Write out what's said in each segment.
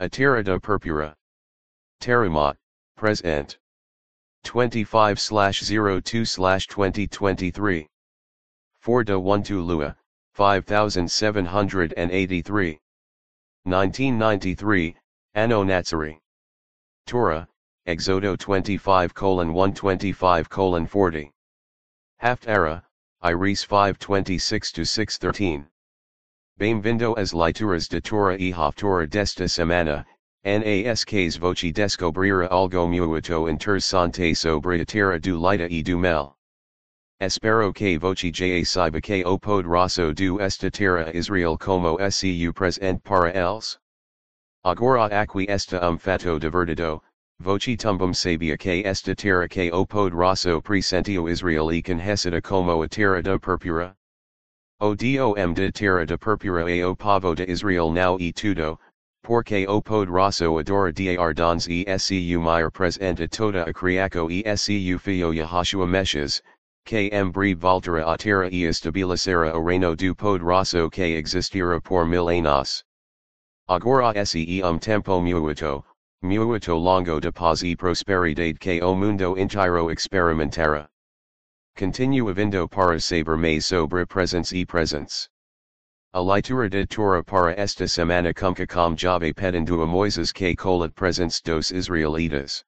Atira de Purpura. Terramot, present. 25 02 2023. 4 de 1 to Lua, 5783. 1993, Anno Natsari. Torah, Exodo 25 125 40. Haftara, Iris 526 to 613. Bem-vindo as leituras de Torah e Haftorah desta semana, NASKs voci descobrir algo muito interessante sobre a terra do lida e do mel. Espero que voci ja saiba que o poderoso do esta terra Israel como SCU present para eles. Agora aqui esta um fato divertido, voci tumbum sabia que esta terra que o poderoso presentio Israel e conhecida como a terra da purpura. O dom de terra de purpura e o pavo de Israel now e tudo, porque o poderoso adora dar dons e scu maior presente toda a criaco e scu fio Yahashua Meshes, em breve voltará a terra e estabelecerá o reino do poderoso que existirá por mil anos. Agora se um tempo muito, muito longo de paz e prosperidade que o mundo inteiro experimentará. Continua vindo para saber mais sobre presence e presence. A de Torah para esta semana cumca com jave pedindo a Moises que colat presence dos Israelitas.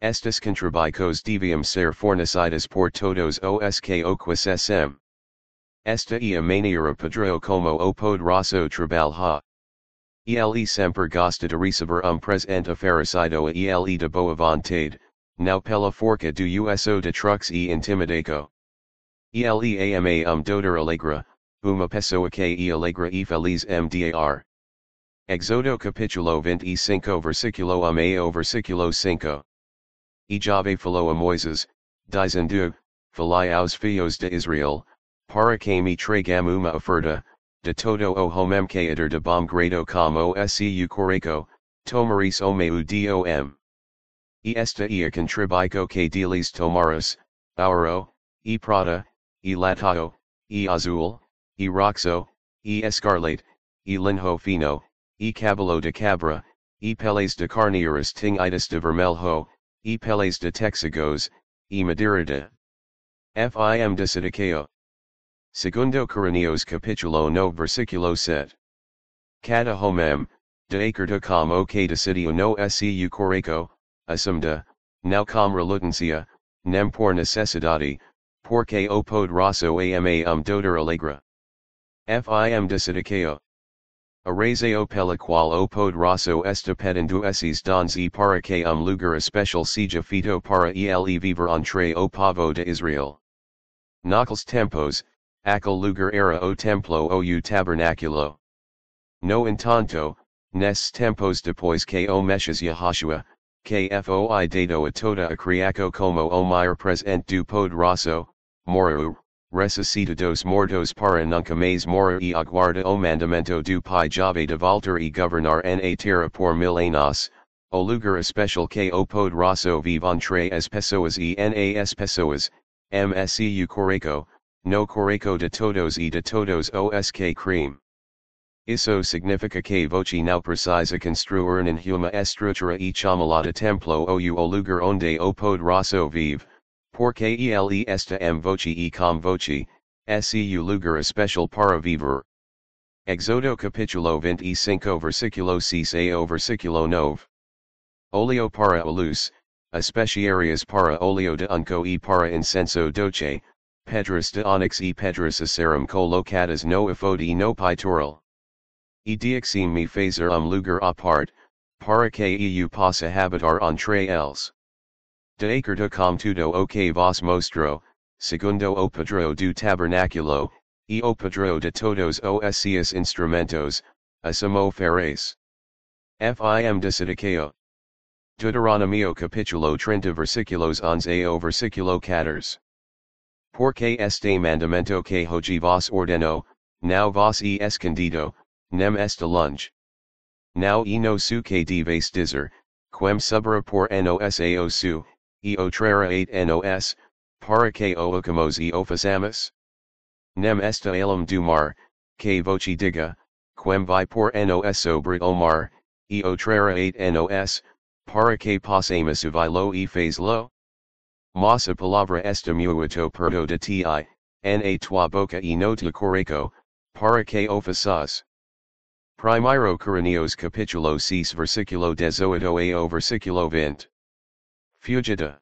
Estas contribuicos deviam ser fornecidas por todos os que oquis sm. Esta e a maneira padrão como o poderoso trabalha. Ele sempre gosta de receber um presente oferecido a ele de boa vontade, now pela forca do uso de truques e intimidaco. Ele ama um dodor alegra, uma pessoa que e alegra e feliz mdar. Exodo capítulo 25 versículo 1 ao versículo 5. E Jave falou a Moises, dizendo, Falai aos filhos de Israel, para que me tragam uma oferta, de todo o homem que de bom grado como scu coreco, tomaris o meu dom. E esta e a contribuico que deles tomaras, auro, e prata, e latao, e azul, e roxo, e escarlate, e linho fino, e cabelo de cabra, e peles de carneiras tingitas de vermelho, e peles de texagos, e madeira de fim de sidiceo. Segundo Coríntios capítulo no versículo 7. Cada homem, de acordo com o que decidiu no scu coreco, assumpta, now com relutancia, nem por necessidade, porque o poderoso ama um dodor alegra. Fim decidiceo. Arraseo pela qual o poderoso está pedindo esses dons e para que um lugar especial seja feito para ele viver entre o povo de Israel. Naqueles tempos, aquel lugar era o templo ou o tabernáculo. No entanto, nes tempos depois que o Meshas Yahashua, que foi dado a toda a criaco como o maior presente do poderoso, moru, ressuscitados mortos para nunca mais morir e aguarda o mandamento do Pai Jave de voltar e governar na terra por mil anos, o lugar especial que o poderoso vive entre as pessoas e nas pessoas, mscu coreco, no coreco de todos e de todos os que cream. Isso significa que voce não precisa construir nenhuma estrutura e chamalada templo ou o lugar onde o poderoso vive, porque ele esta m voce e com voce, scu lugar especial para viver. Exodo capítulo 25 versículo 6 ao versículo 9. Oleo para olus, especiarias para oleo de unco e para incenso doce, pedras de onyx e pedras acerum colocadas no efode no pitoral. E diexim me fazer um lugar apart, para que eu possa habitar entre eles. De acordo com tudo o vos mostro, segundo o padrão do tabernáculo, e o padrão de todos os seus instrumentos, assumo fareis. Fim de decidiceo. Deuteronomio capítulo 30 versículos 11 ao versículo 14. Porque este mandamento que hoje vos ordeno, now vos e escondido, nem esta lunge. Now e no su que deves dizer, quem subra por nos ao su, e o trara 8 nos, para que o ocamos e o façamos? Nem esta alum do mar, que voce diga, quem vai por nos sobre o mar, e otrera 8 nos, para que pasemos lo e faz lo? Massa palavra esta muito perdo de ti, na tua boca e no te coreco, para que o faças. Primeiro capítulo 6 versículo 18 ao versículo 20. Fugita.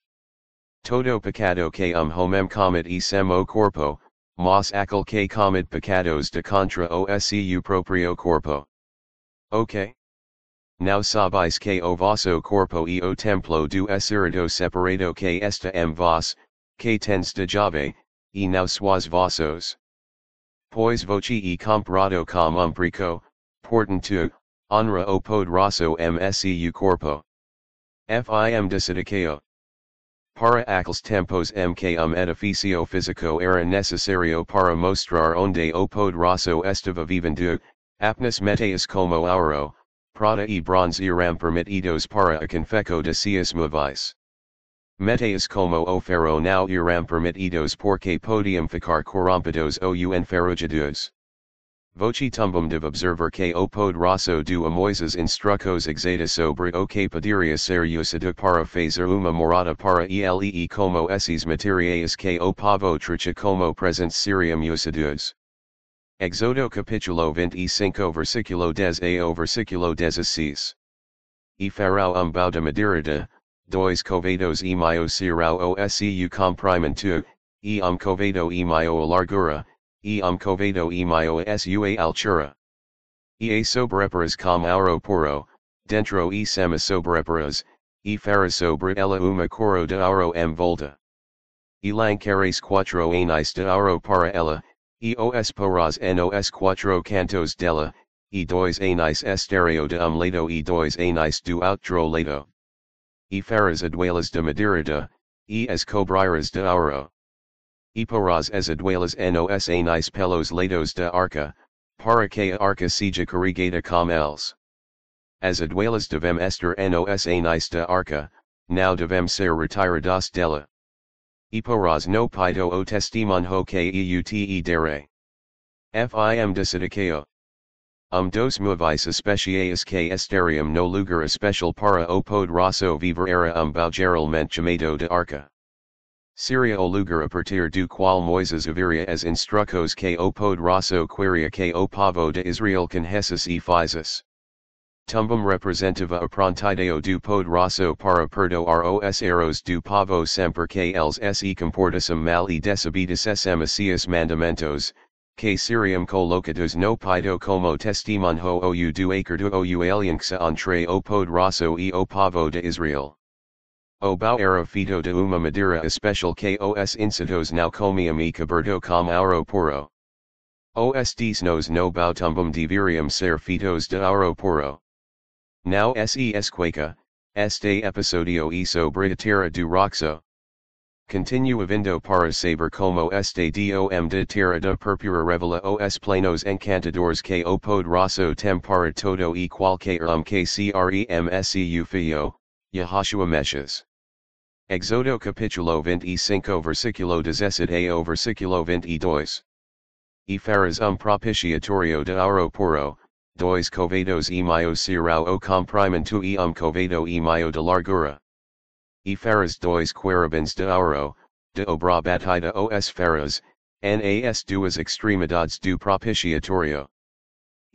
Todo pecado que um homem comet e sem o corpo, mas aquel que comet pecados de contra o seu proprio corpo. Ok? Now sabis que o vosso corpo e o templo do espírito separado que esta em vos, que tens de jave, e now sois vossos. Pois voci e comprado com um preco, portanto, honra o poderoso mscu corpo. Fim desidicao. Para aqueles tempos m que um edificio físico era necessário para mostrar onde o poderoso estava vivendo, apenas meteis como auro, prata e bronze eram permitidos para a confeco de seus movies. Meteis como o ferro now eram permitidos porque podiam ficar corrompidos ou enferrujados. Voci tumbum div observer que o poderoso do amoises instrucos exata sobre o que poderia ser para fazer uma morada para ele como esses materiais que o pavo tricha como present seriam usados. Exodo capítulo 25 versículo 10 ao versículo 16. E farão um balde madeira dois covados e mio serão o seu comprimento, e um covado e mio largura, e um covado e mio sua altura. E a sobreparas com auro puro, dentro e sema sobreparas, e fará sobre ela uma coro de auro em volta. E lancares quatro anis de auro para ela, e os porás nos quatro cantos dela, e dois anis estereo de um lado e dois anis do outro lado. E farás aduelas de madeira, e as cobriras de auro. E porás as aduelas nos anis pelos lados de arca, para que arca seja carregada com eles. As aduelas devem estar nos anis de arca, now devem ser retiradas dela. E no pido o testimonho que eute dere. Fim de desidicao. Um dos movies especiais que esterium no lugar especial para o poderoso viver era um balgeralmente chamado de arca. Seria o lugar a qual Moises haveria as instrucos que o poderoso queria que o de Israel conheces e fizes. Tumbum representava a prontideo do poderoso para perdoar os erros do povo sempre que eles se comportassem mal e desobedecessem seus mandamentos, que seriam colocados no pito como testimonho ou du do acordo ou aliança entre o poderoso e o povo de Israel. O bau era fito de uma madeira especial KOS incitos now comiam e coberto com auro puro. Os nos no bau tumbum deveriam ser fitos de auro puro. Now se esqueca, este episodio e sobre a tierra do roxo. Continua vindo para saber como este dom de tierra de purpura revela os planos encantadores que o poderoso tem para todo e qualquer um que cremscu fio, Yahashua Meshes. Exodo capítulo 25 versículo 17 ao versículo 22. E faras um propiciatorio de auro puro, dois covados e mio serão o comprimento e um covado e mio de largura. E faras dois querubins de auro, de obra batida os faras, nas duas extremidades do propiciatorio.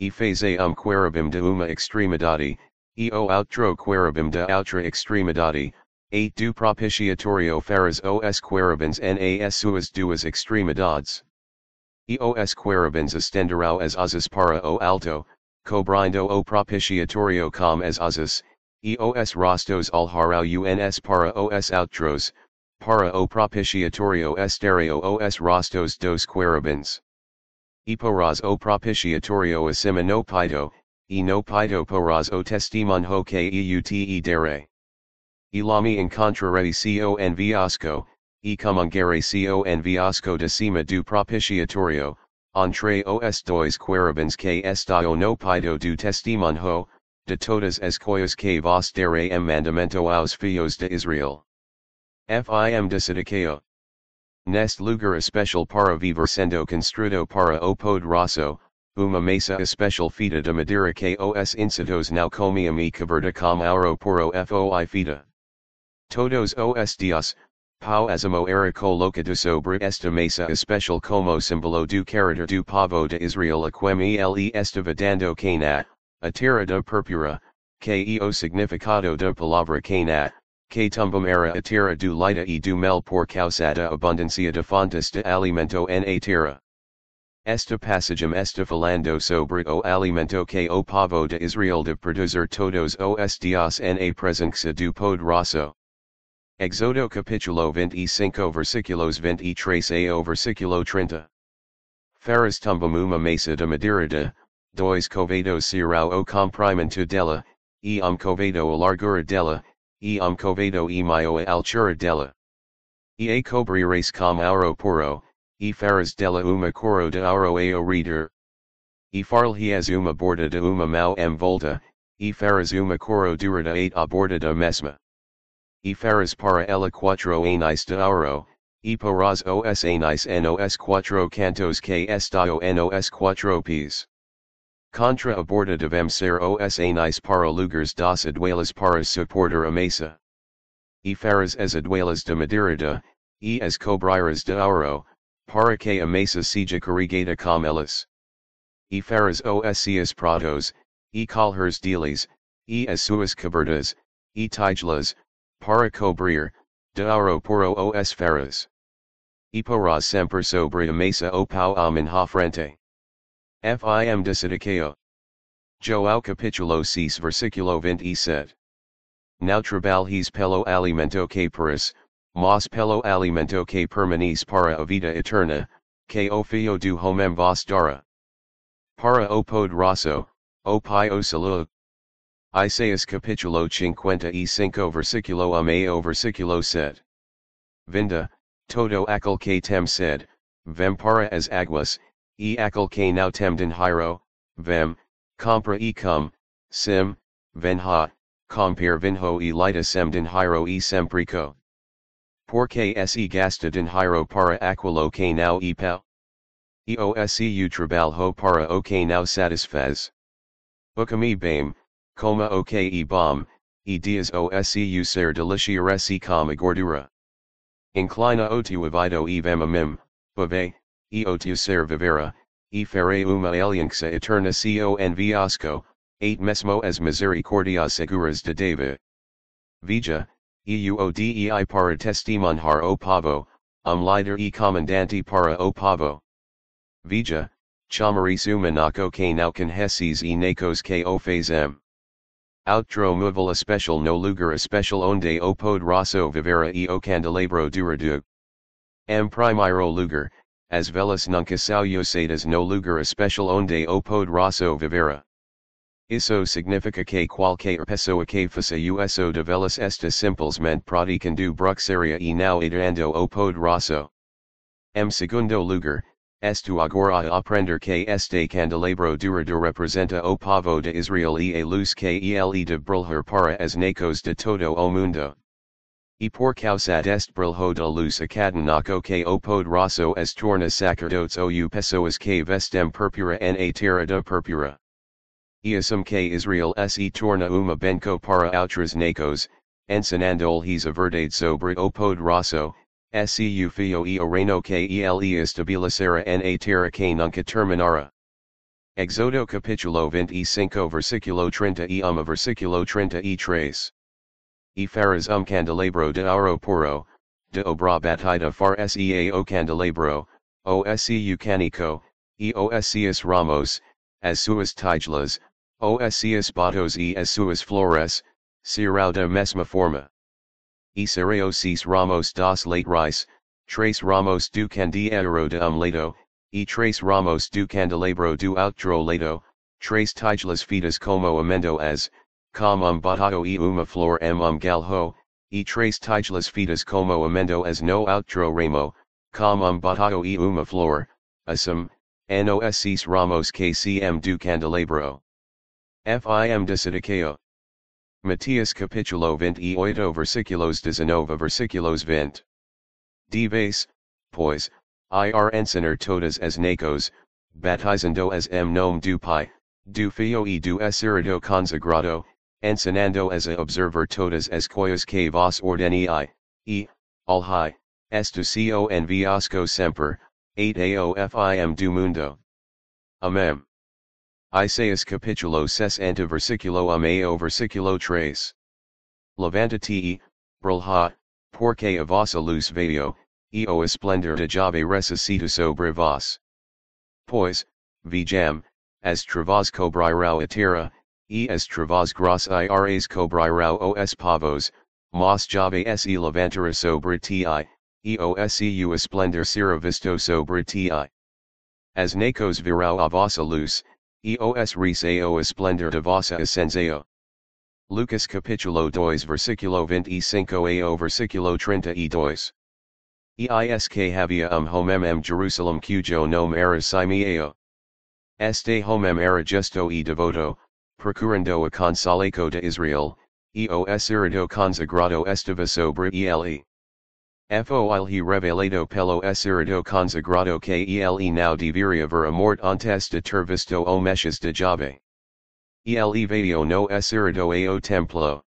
E faze um querubim de uma extremidade, e o outro querubim de outra extremidade, 8 do propiciatorio faras os querubins nas suas duas extremidades. E os querubins estenderão as asas para o alto, cobrindo o propiciatorio com as asas, e os rostos alharão uns para os outros, para o propiciatorio estereo os rostos dos querubins. E o propiciatorio acima no pito, e no pito porás o testimonio que eute dere. Ilami encontrarei con viasco, e comungere con viasco de cima do propiciatorio, entre os dois querubins que estao no pito do testimonio, de todas as coisas que vos dere em mandamento aos fios de Israel. Fim desidicao. Nest lugar especial para viver sendo construido para o poderoso, uma mesa especial fita de madeira que os incitos não comiam e coberta com auro puro foi fita. Todos os dias, pau era colocado sobre esta mesa especial como símbolo do caráter do pavo de Israel a quem ele estava dando cana, a terra da purpura, que o significado da palavra cana, que tumbum era a terra do lida e do mel por causa da abundância de fontes de alimento na terra. Esta passagem está falando sobre o alimento que o povo de Israel de produzir todos os dias na presença do poderoso. Exodo capítulo 25 versículos 23 ao versículo 30. Faras tumbum uma mesa de madeira de, dois covedos serão o comprimento dela, e um covedo a largura dela, e um covedo e meio a altura dela. E a cobrires com auro puro, e faras dela uma coro de auro ao reader. E farlhias uma borda de uma mau em volta, e faras uma coro durada eight a borda da mesma. E faras para ela quatro anis de auro, e porás os anis nos quatro cantos que estio nos quatro pis. Contra a borda devem ser os anis para lugares das aduelas para suportar a mesa. E faras as aduelas de madeira de, e as cobriras de auro, para que a mesa seja corrigada com elas. E faras os seus pratos, e colhers deles, e as suas cobertas, e tigelas, para cobrir, de puro os faras. E porás sempre sobre a mesa o pau amin ha frente. Fim desidicao. Joao capítulo 6 versículo 27. Now trabalhes pelo alimento que paris, mas pelo alimento que permanes para a vida eterna, que o fio do homem vos dara. Para o poderoso, o pai o. Isaías capítulo 55 versículo um, 1 ao versículo 7. Vinda, todo aquel que tem sed, vem para as águas, e aquel que não tem dinheiro, vem, compra e come, sim, ven ha, compare vinho e lida sem dinheiro e semprico. Porque se gasta dinheiro para aquilo que não e. E o se trabalho para o que não satisfaz. Ukami bame, coma o que e bom, e dias o seu ser deliciar se com a gordura. Inclina o tu avido e vem bave, e o ser vivera, e fere uma aliança eterna con viasco, eight mesmo as misericordias seguras de David. Vija, EUODEI para testimonhar o pavo, um líder e comandante para o pavo. Vija, chamaris umanaco que não conheces e nacos que o fazem. Outro movel especial no lugar especial onde o poderoso vivera e o candelabro durado. M primeiro lugar, as velas nunca sausadas no lugar especial onde o poderoso vivera. Isso significa que qualquer pessoa que faça uso de velas esta simplesmente praticando bruxaria e não adorando o poderoso. Em segundo lugar, estu agora a aprender que este candelabro durado representa o pavo de Israel e a luz que ele de brilhar para as nacos de todo o mundo. E por causa deste brilho de luz acadanaco que o pod poderoso es torna sacerdotes ou pessoas que vestem purpura na terra de purpura. Iasum que Israel se torna uma benco para outras nacos, ensinando lhes a verdade sobre o pod poderoso, seu fio e o reino que ele estabelecerá na terra que nunca terminará. Exodo capítulo 25 versículo 31 a versículo 33. E faras um candelabro de auro puro, de obra batida far sea o candelabro, o canico, e os seus ramos, as suas tigelas, os seus batos e as suas flores, serão da mesma forma. E serão seis ramos das laterais, tres ramos do candeeiro de um lado, e tres ramos do candelabro do outro lado, tres tigelas fitas como amendo as, com um batao e uma flor em um galho, e tres tigelas fitas como amendo as no outro ramo, com um batao e uma flor, assim, nos seis ramos que cm do candelabro. Fim desidicao. Mateus capítulo 28 versículos 19 versículos 20. Dives, pois, ir ensinar todas as nacos, batizando as em nome do pai, do filho e do espírito consagrado, ensinando as a observar todas as coisas que vos ordenei, e, all high, estu co enviasco semper, 8 aofim do mundo. Amém. Isaías capítulo 60 versículo ameo versículo 3. Levanta-te, brilha, porque a vossa luz veio, e o esplendor de Jave ressuscita sobre vós. Pois, vejam, as travas cobrairão a terra, e as travas gras iras cobrairão os pavos, mas Jave se levantara sobre ti, e o seu esplendor será visto sobre ti. As nacos virão a vossa luz, e os riseo esplendor de vossa ascenseo. Lucas capítulo 2 versículo 25 ao versículo 32. Eisk havia um homem em Jerusalem cujo nome era Simeao. Este homem era justo e devoto, procurando a consolaco de Israel, e o espírito consagrado estava sobre ele. Foi he revelado pelo espírito consagrado que ele não deveria ver a morte antes de ter visto o mechas de Jave. Ele veio no espírito ao templo.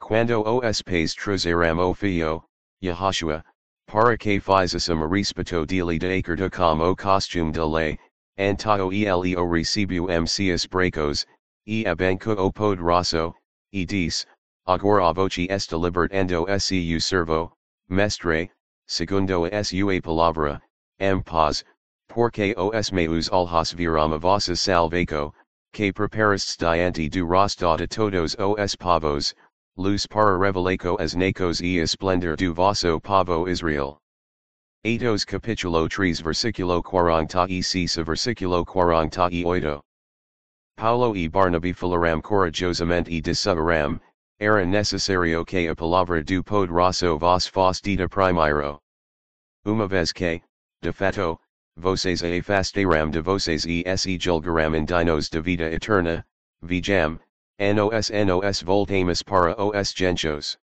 Quando os pais trouxeram o filho, Yahashua, para que fizessem um a respeito dele de acordo com o costume de lei, antao ele o recebeu mcs bracos, e abanco o poderoso, e disse, agora voce está libertando seu servo, mestre, segundo a sua palavra, em paz, porque os meus olhos viram a vossa salvaco, que preparastes diante do rostro de todos os pavos, luz para revelaco as nacos e esplendor do vosso pavo Israel. Atos capítulo 3 versículo 46 versículo 48. Paulo e Barnabé falaram corajosamente e disseram, era necessário que a palavra do poderoso vos fosse dita primeiro. Uma vez que, de fato, vocês afastaram de vocês e se julgaram indignos de vida eterna, vejam, nos nos voltamos para os gentios.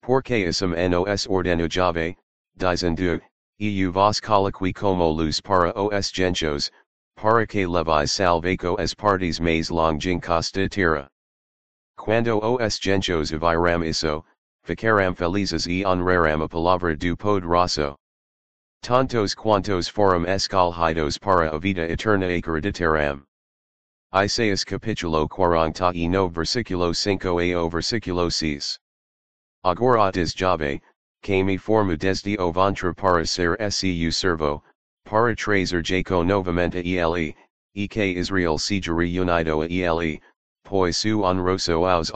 Porque isum nos ordeno jave, dizendo, eu vos coloqui como luz para os gentios, para que levis salvaco as partes mais longínquas de terra. Quando os gentios viram isso, ficaram felizes e honraram a palavra do poderoso. Tantos quantos foram escolhidos para a vida eterna acreditaram. Isaías capítulo 49 versículo 5 ao versículo 6. Agora des Jave, que me formo desde o ventre para ser seu servo, para trazer Jaco novamente ele, e que Israel seja reunido a ele, pois su honroso aos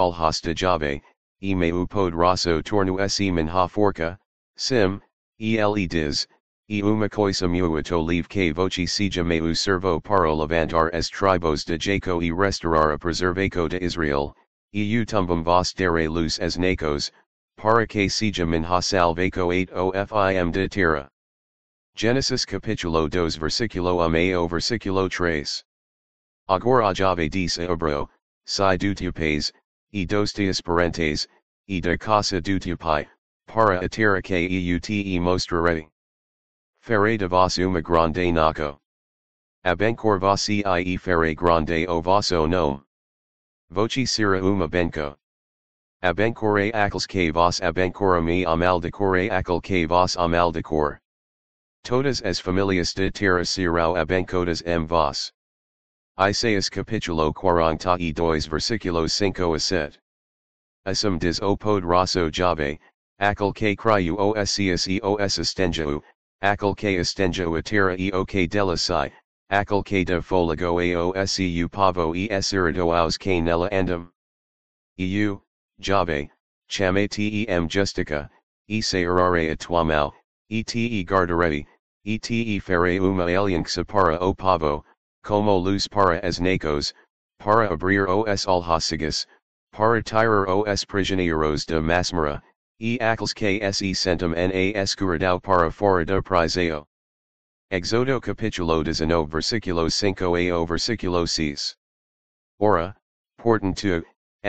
Jave, e meu poderoso torno se minha forca, sim, ele diz, E uma coisa muito livre que voce seja meu servo para levantar as tribos de Jaco e restaurar a preservaco de Israel, e eu também vos darei luz as nacos, para que seja minha salvaco 8 ofim de terra. Gênesis capítulo 2 versículo 1 ao versículo 3. Agora jave dice obro, si tupes, e dos dias parentes, e de casa du tupai, para a terra que eu te mostrarei. Fere de vos uma grande naco. Abencor vossi ie fere grande o vosso nome. Voci sira uma benco. Abencore acles que vos abencora me amaldecore acal que vos amaldecor. Todas as familias de terra serão abencodas m vos. Isaías capítulo 42 versículo 5 a 7. Assum diz o poderoso Jave, aquel que criou os cias e os estengeu, aquel que estenjo a terra e o que aquel que de folago ao seu pavo e esirido aos que nela andam. Eu, Jave, chame tem justica, e seirare a tuamau, e te guardarei, e te fere uma aliança para o pavo, como luz para as nacos, para abrir os alhocigas, para tirar os prisioneiros de masmara, E aqueles que se sentam na escuridão para fora do priseo. Exodo capítulo 19 versículo 5 ao versículo 6. Ora, portanto,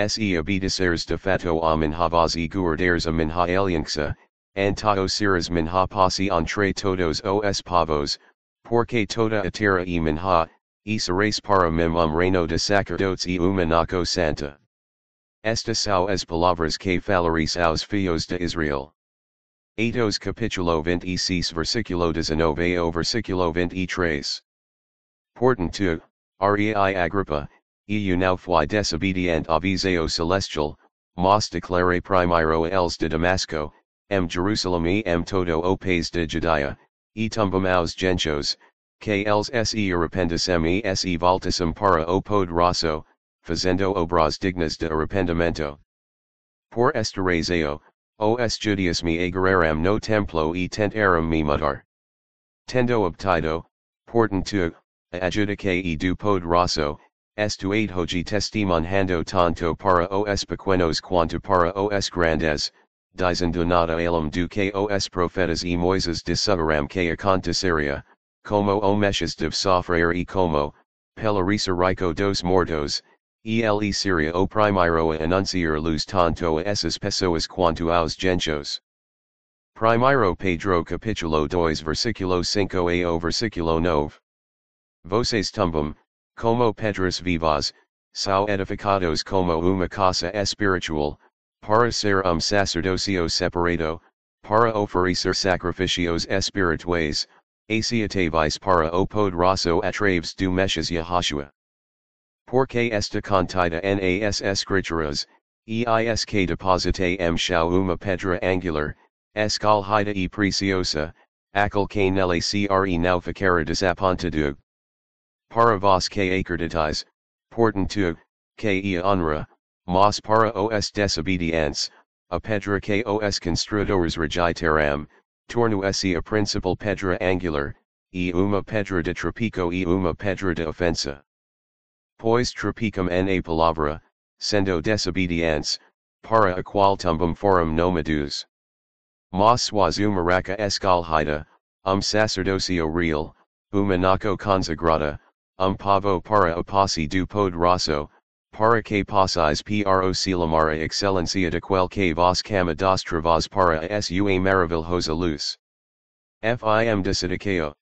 se obedeceres de fato a minha voz e guardares a minha aliança, antao seres minha posse entre todos os povos, Porque toda a terra e minha, e sereis para mim um reino de sacerdotes e uma naco santa. Estas são as palavras que falaris aos filhos de Israel. Atos capítulo 26 versículo 19 ao versículo 23. Portanto, rei Agrippa, eu não fui desobedient aviseo celestial, mas declare primeiro els de Damasco, m Jerusalem e m todo o país de Judea, e tumbam aos gentios, els se arrependissem e se voltassem para o poderoso, fazendo obras dignas de arrependimento. Por esta razão, os judios me agarraram no templo e tentaram me matar. Tendo obtido, portanto, a adjudique e do poderoso, estu aid hoji testimonhando tanto para os pequenos quanto para os grandes, dizendo nada alum do que os profetas e Moises disseram que aconteceria, como o mexes deve sofrer e como, pela rico dos mortos, ele seria o primeiro a anunciar luz tanto a essas pessoas quanto aos gentios. Primeiro Pedro capítulo 2 versículo 5 ao versículo 9. Vocês tumbam, como pedras vivas, são edificados como uma casa espiritual, para ser um sacerdocio separado, para oferecer sacrificios espirituais, aciatavis para o poderoso atraves do Meshas Yahashua. Porque esta contida nas escrituras, eisk deposite m shau uma pedra angular, escalhida e preciosa, aquel que nele cre não ficara. Para vos que acreditais, portanto, que e honra, mas para os desobedientes, a pedra que os construtores rejeitaram, torno-se a principal pedra angular, e uma pedra de tropico e uma pedra de ofensa. Pois tropicum na palavra, sendo desobedientes, para a qual tumbum forum nomadus. Mas suas uma raca escalhida, um sacerdocio real, uma naco consagrada, um pavo para a posse do poderoso, para que possais proclamar a excelência de quel que vos cama das travas para sua maravilhosa luz. Fim de desidicao.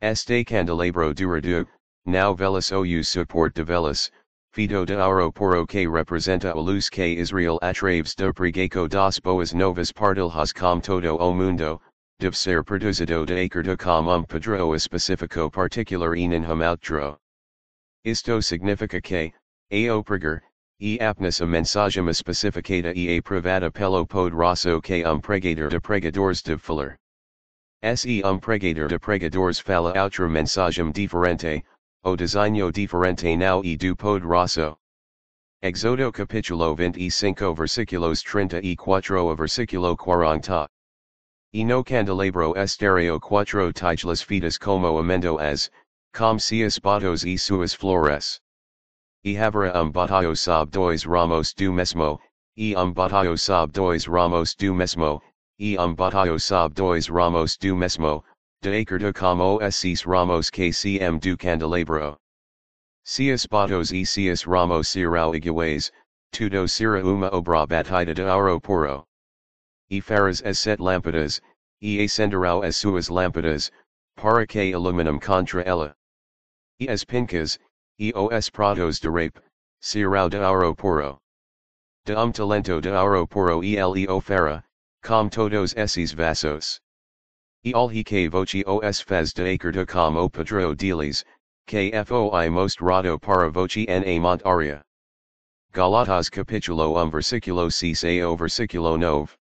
Este candelabro duradug, now velas ou support de velas, fido de auro poro que representa a luz que Israel atraves do pregaco das boas novas partilhas com todo o mundo, deve ser produzido de acordo com um padrão específico particular e ninhum outro. Isto significa que, ao pregar, e apnes a mensagem especificada e aprovada pelo poderoso que um pregador de pregadores deve falar. Se um pregador de pregadores fala outra mensagem diferente, o designo diferente não e do poderoso. Exodo capítulo 25 versículos 34 a versículo 40. E no candelabro estéreo quatro tigelas fitas como amendo as, com seus batos e suas flores. E haverá um bataio sob dois ramos do mesmo, e um bataio sob dois ramos do mesmo, e um bataio sob dois ramos do mesmo, de acordo com os seis ramos que cm do candelabro. Seus batos e seus ramos serão iguais, tudo será uma obra batida de ouro puro. E farás as set lâmpadas, e acenderão as suas lâmpadas, para que iluminam contra ela. E as pincas, e os pratos de rape, serão de ouro puro. De um talento de ouro puro e ele ofera, com todos esses vasos. E all he que voce os fez de acordo com o padrão deles, que foi most rado para voce na montaria. Galatas capítulo 1 versículo 6 ao versículo 9.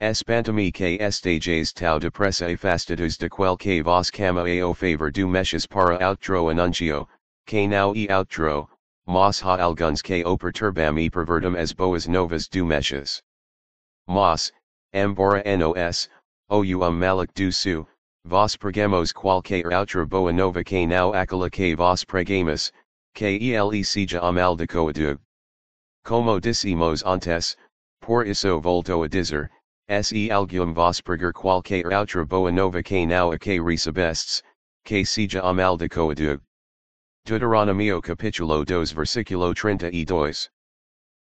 Espantami que estages tau depressa afastados de quel que vos cama ao favor do mexes para outro anuncio, que não e outro, mas ha alguns que o perturbam e pervertam as boas novas do mexes. Mas, embora nos, ou um malik do su, vos pregamos qualquer outra boa nova que não aquela que vos pregamos, que ele seja amaldiçoado. Como dissemos antes, por isso volto a dizer, se algum vos pregar qualquer outra boa nova que não a que recebestes, que seja amaldiçoado. Deuteronomio capítulo 2 versículo 32.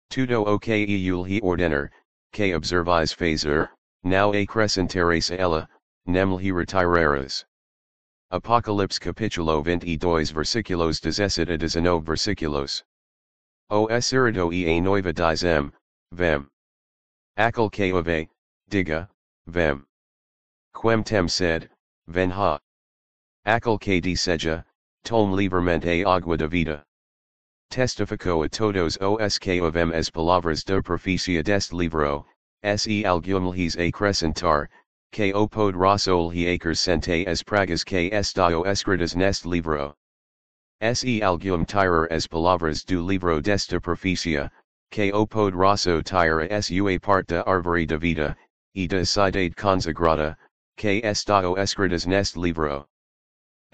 Tudo o que eu lhe ordenar, que observais fazer, now acrescentares ela, nem lhe retiraras. Apocalipse capítulo 22 versículos 17 a 19 versículos. O esirido e a noiva dizem, vem. Aquel que diga, vem. Quem tem sed, venha. Aquel que deseja, tome livremente agua da vida. Testificou a todos os que ouvem as palavras da profecia deste livro, se algum a acrescentar, que o poderosol he acrescente as pragas que estao escritas neste livro. Se algum tirar as palavras do livro desta profecia, que o poderoso tira sua parte da árvore da vida, e da cidade consagrada, que estao escritas neste livro.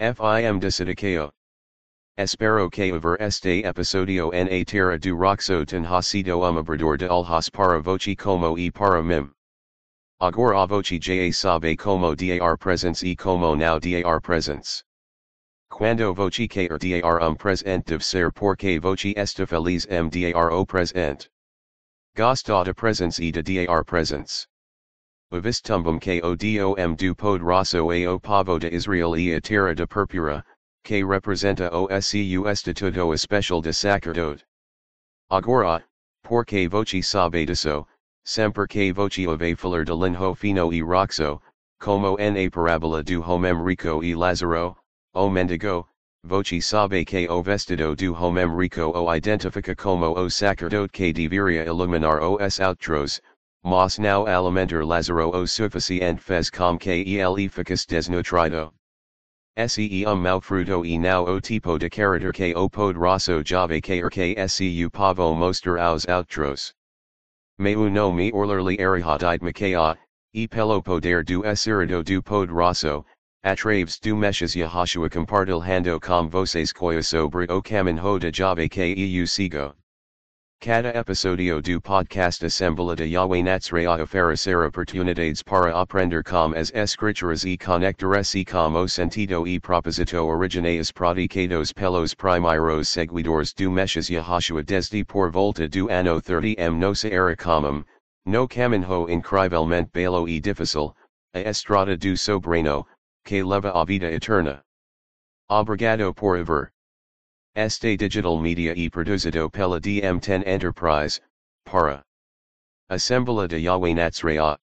Fim de desidicao. Espero que over este episodio na terra do roxo ten sido um abrador de alhas para voci como e para mim. Agora a ja sabe como dar presence e como now dar presence. Quando voci quer dar um presente deve ser porque voci esta feliz m dar o presente. Gosta de presence e de dar presence. Uvistumbum que o dom do poderoso a o pavo de Israel e terra de purpura, que representa OSCU Estatuto Especial de Sacerdote. Agora, porque voci sabe disso, sempre que voci ove falar de linho fino e roxo, como na parabola do homem rico e Lazaro, o mendigo, voci sabe que o vestido do homem rico o identifica como o sacerdote que deveria iluminar os outros, mas não alimentar Lazaro o suficiente fez com que ele ficasse desnutrido. Se um mau fruto e não o tipo de caráter que o poderoso jave quer que su pavo mostrar aos outros. Meu nome orlerly arihadite makia, e pelo poder do esirido do poderoso, atraves do meshas Yahashua compartilhando com vocês coisa sobre o caminho de jave que eu sigo. Cada episodio do podcast Assembla de Yahweh Natsraya oferecer oportunidades para aprender com as escrituras e conectar-se com o sentido e propósito originais praticados pelos primeiros seguidores do Meshas Yahashua desde por volta do ano 30 m nossa era comum, no caminho incrivelmente belo e difícil, a estrada do sobrano, que leva a vida eterna. Obrigado por ver. Este digital media e produzido pela DM10 Enterprise, para. Assembla de Yahweh Natsraya.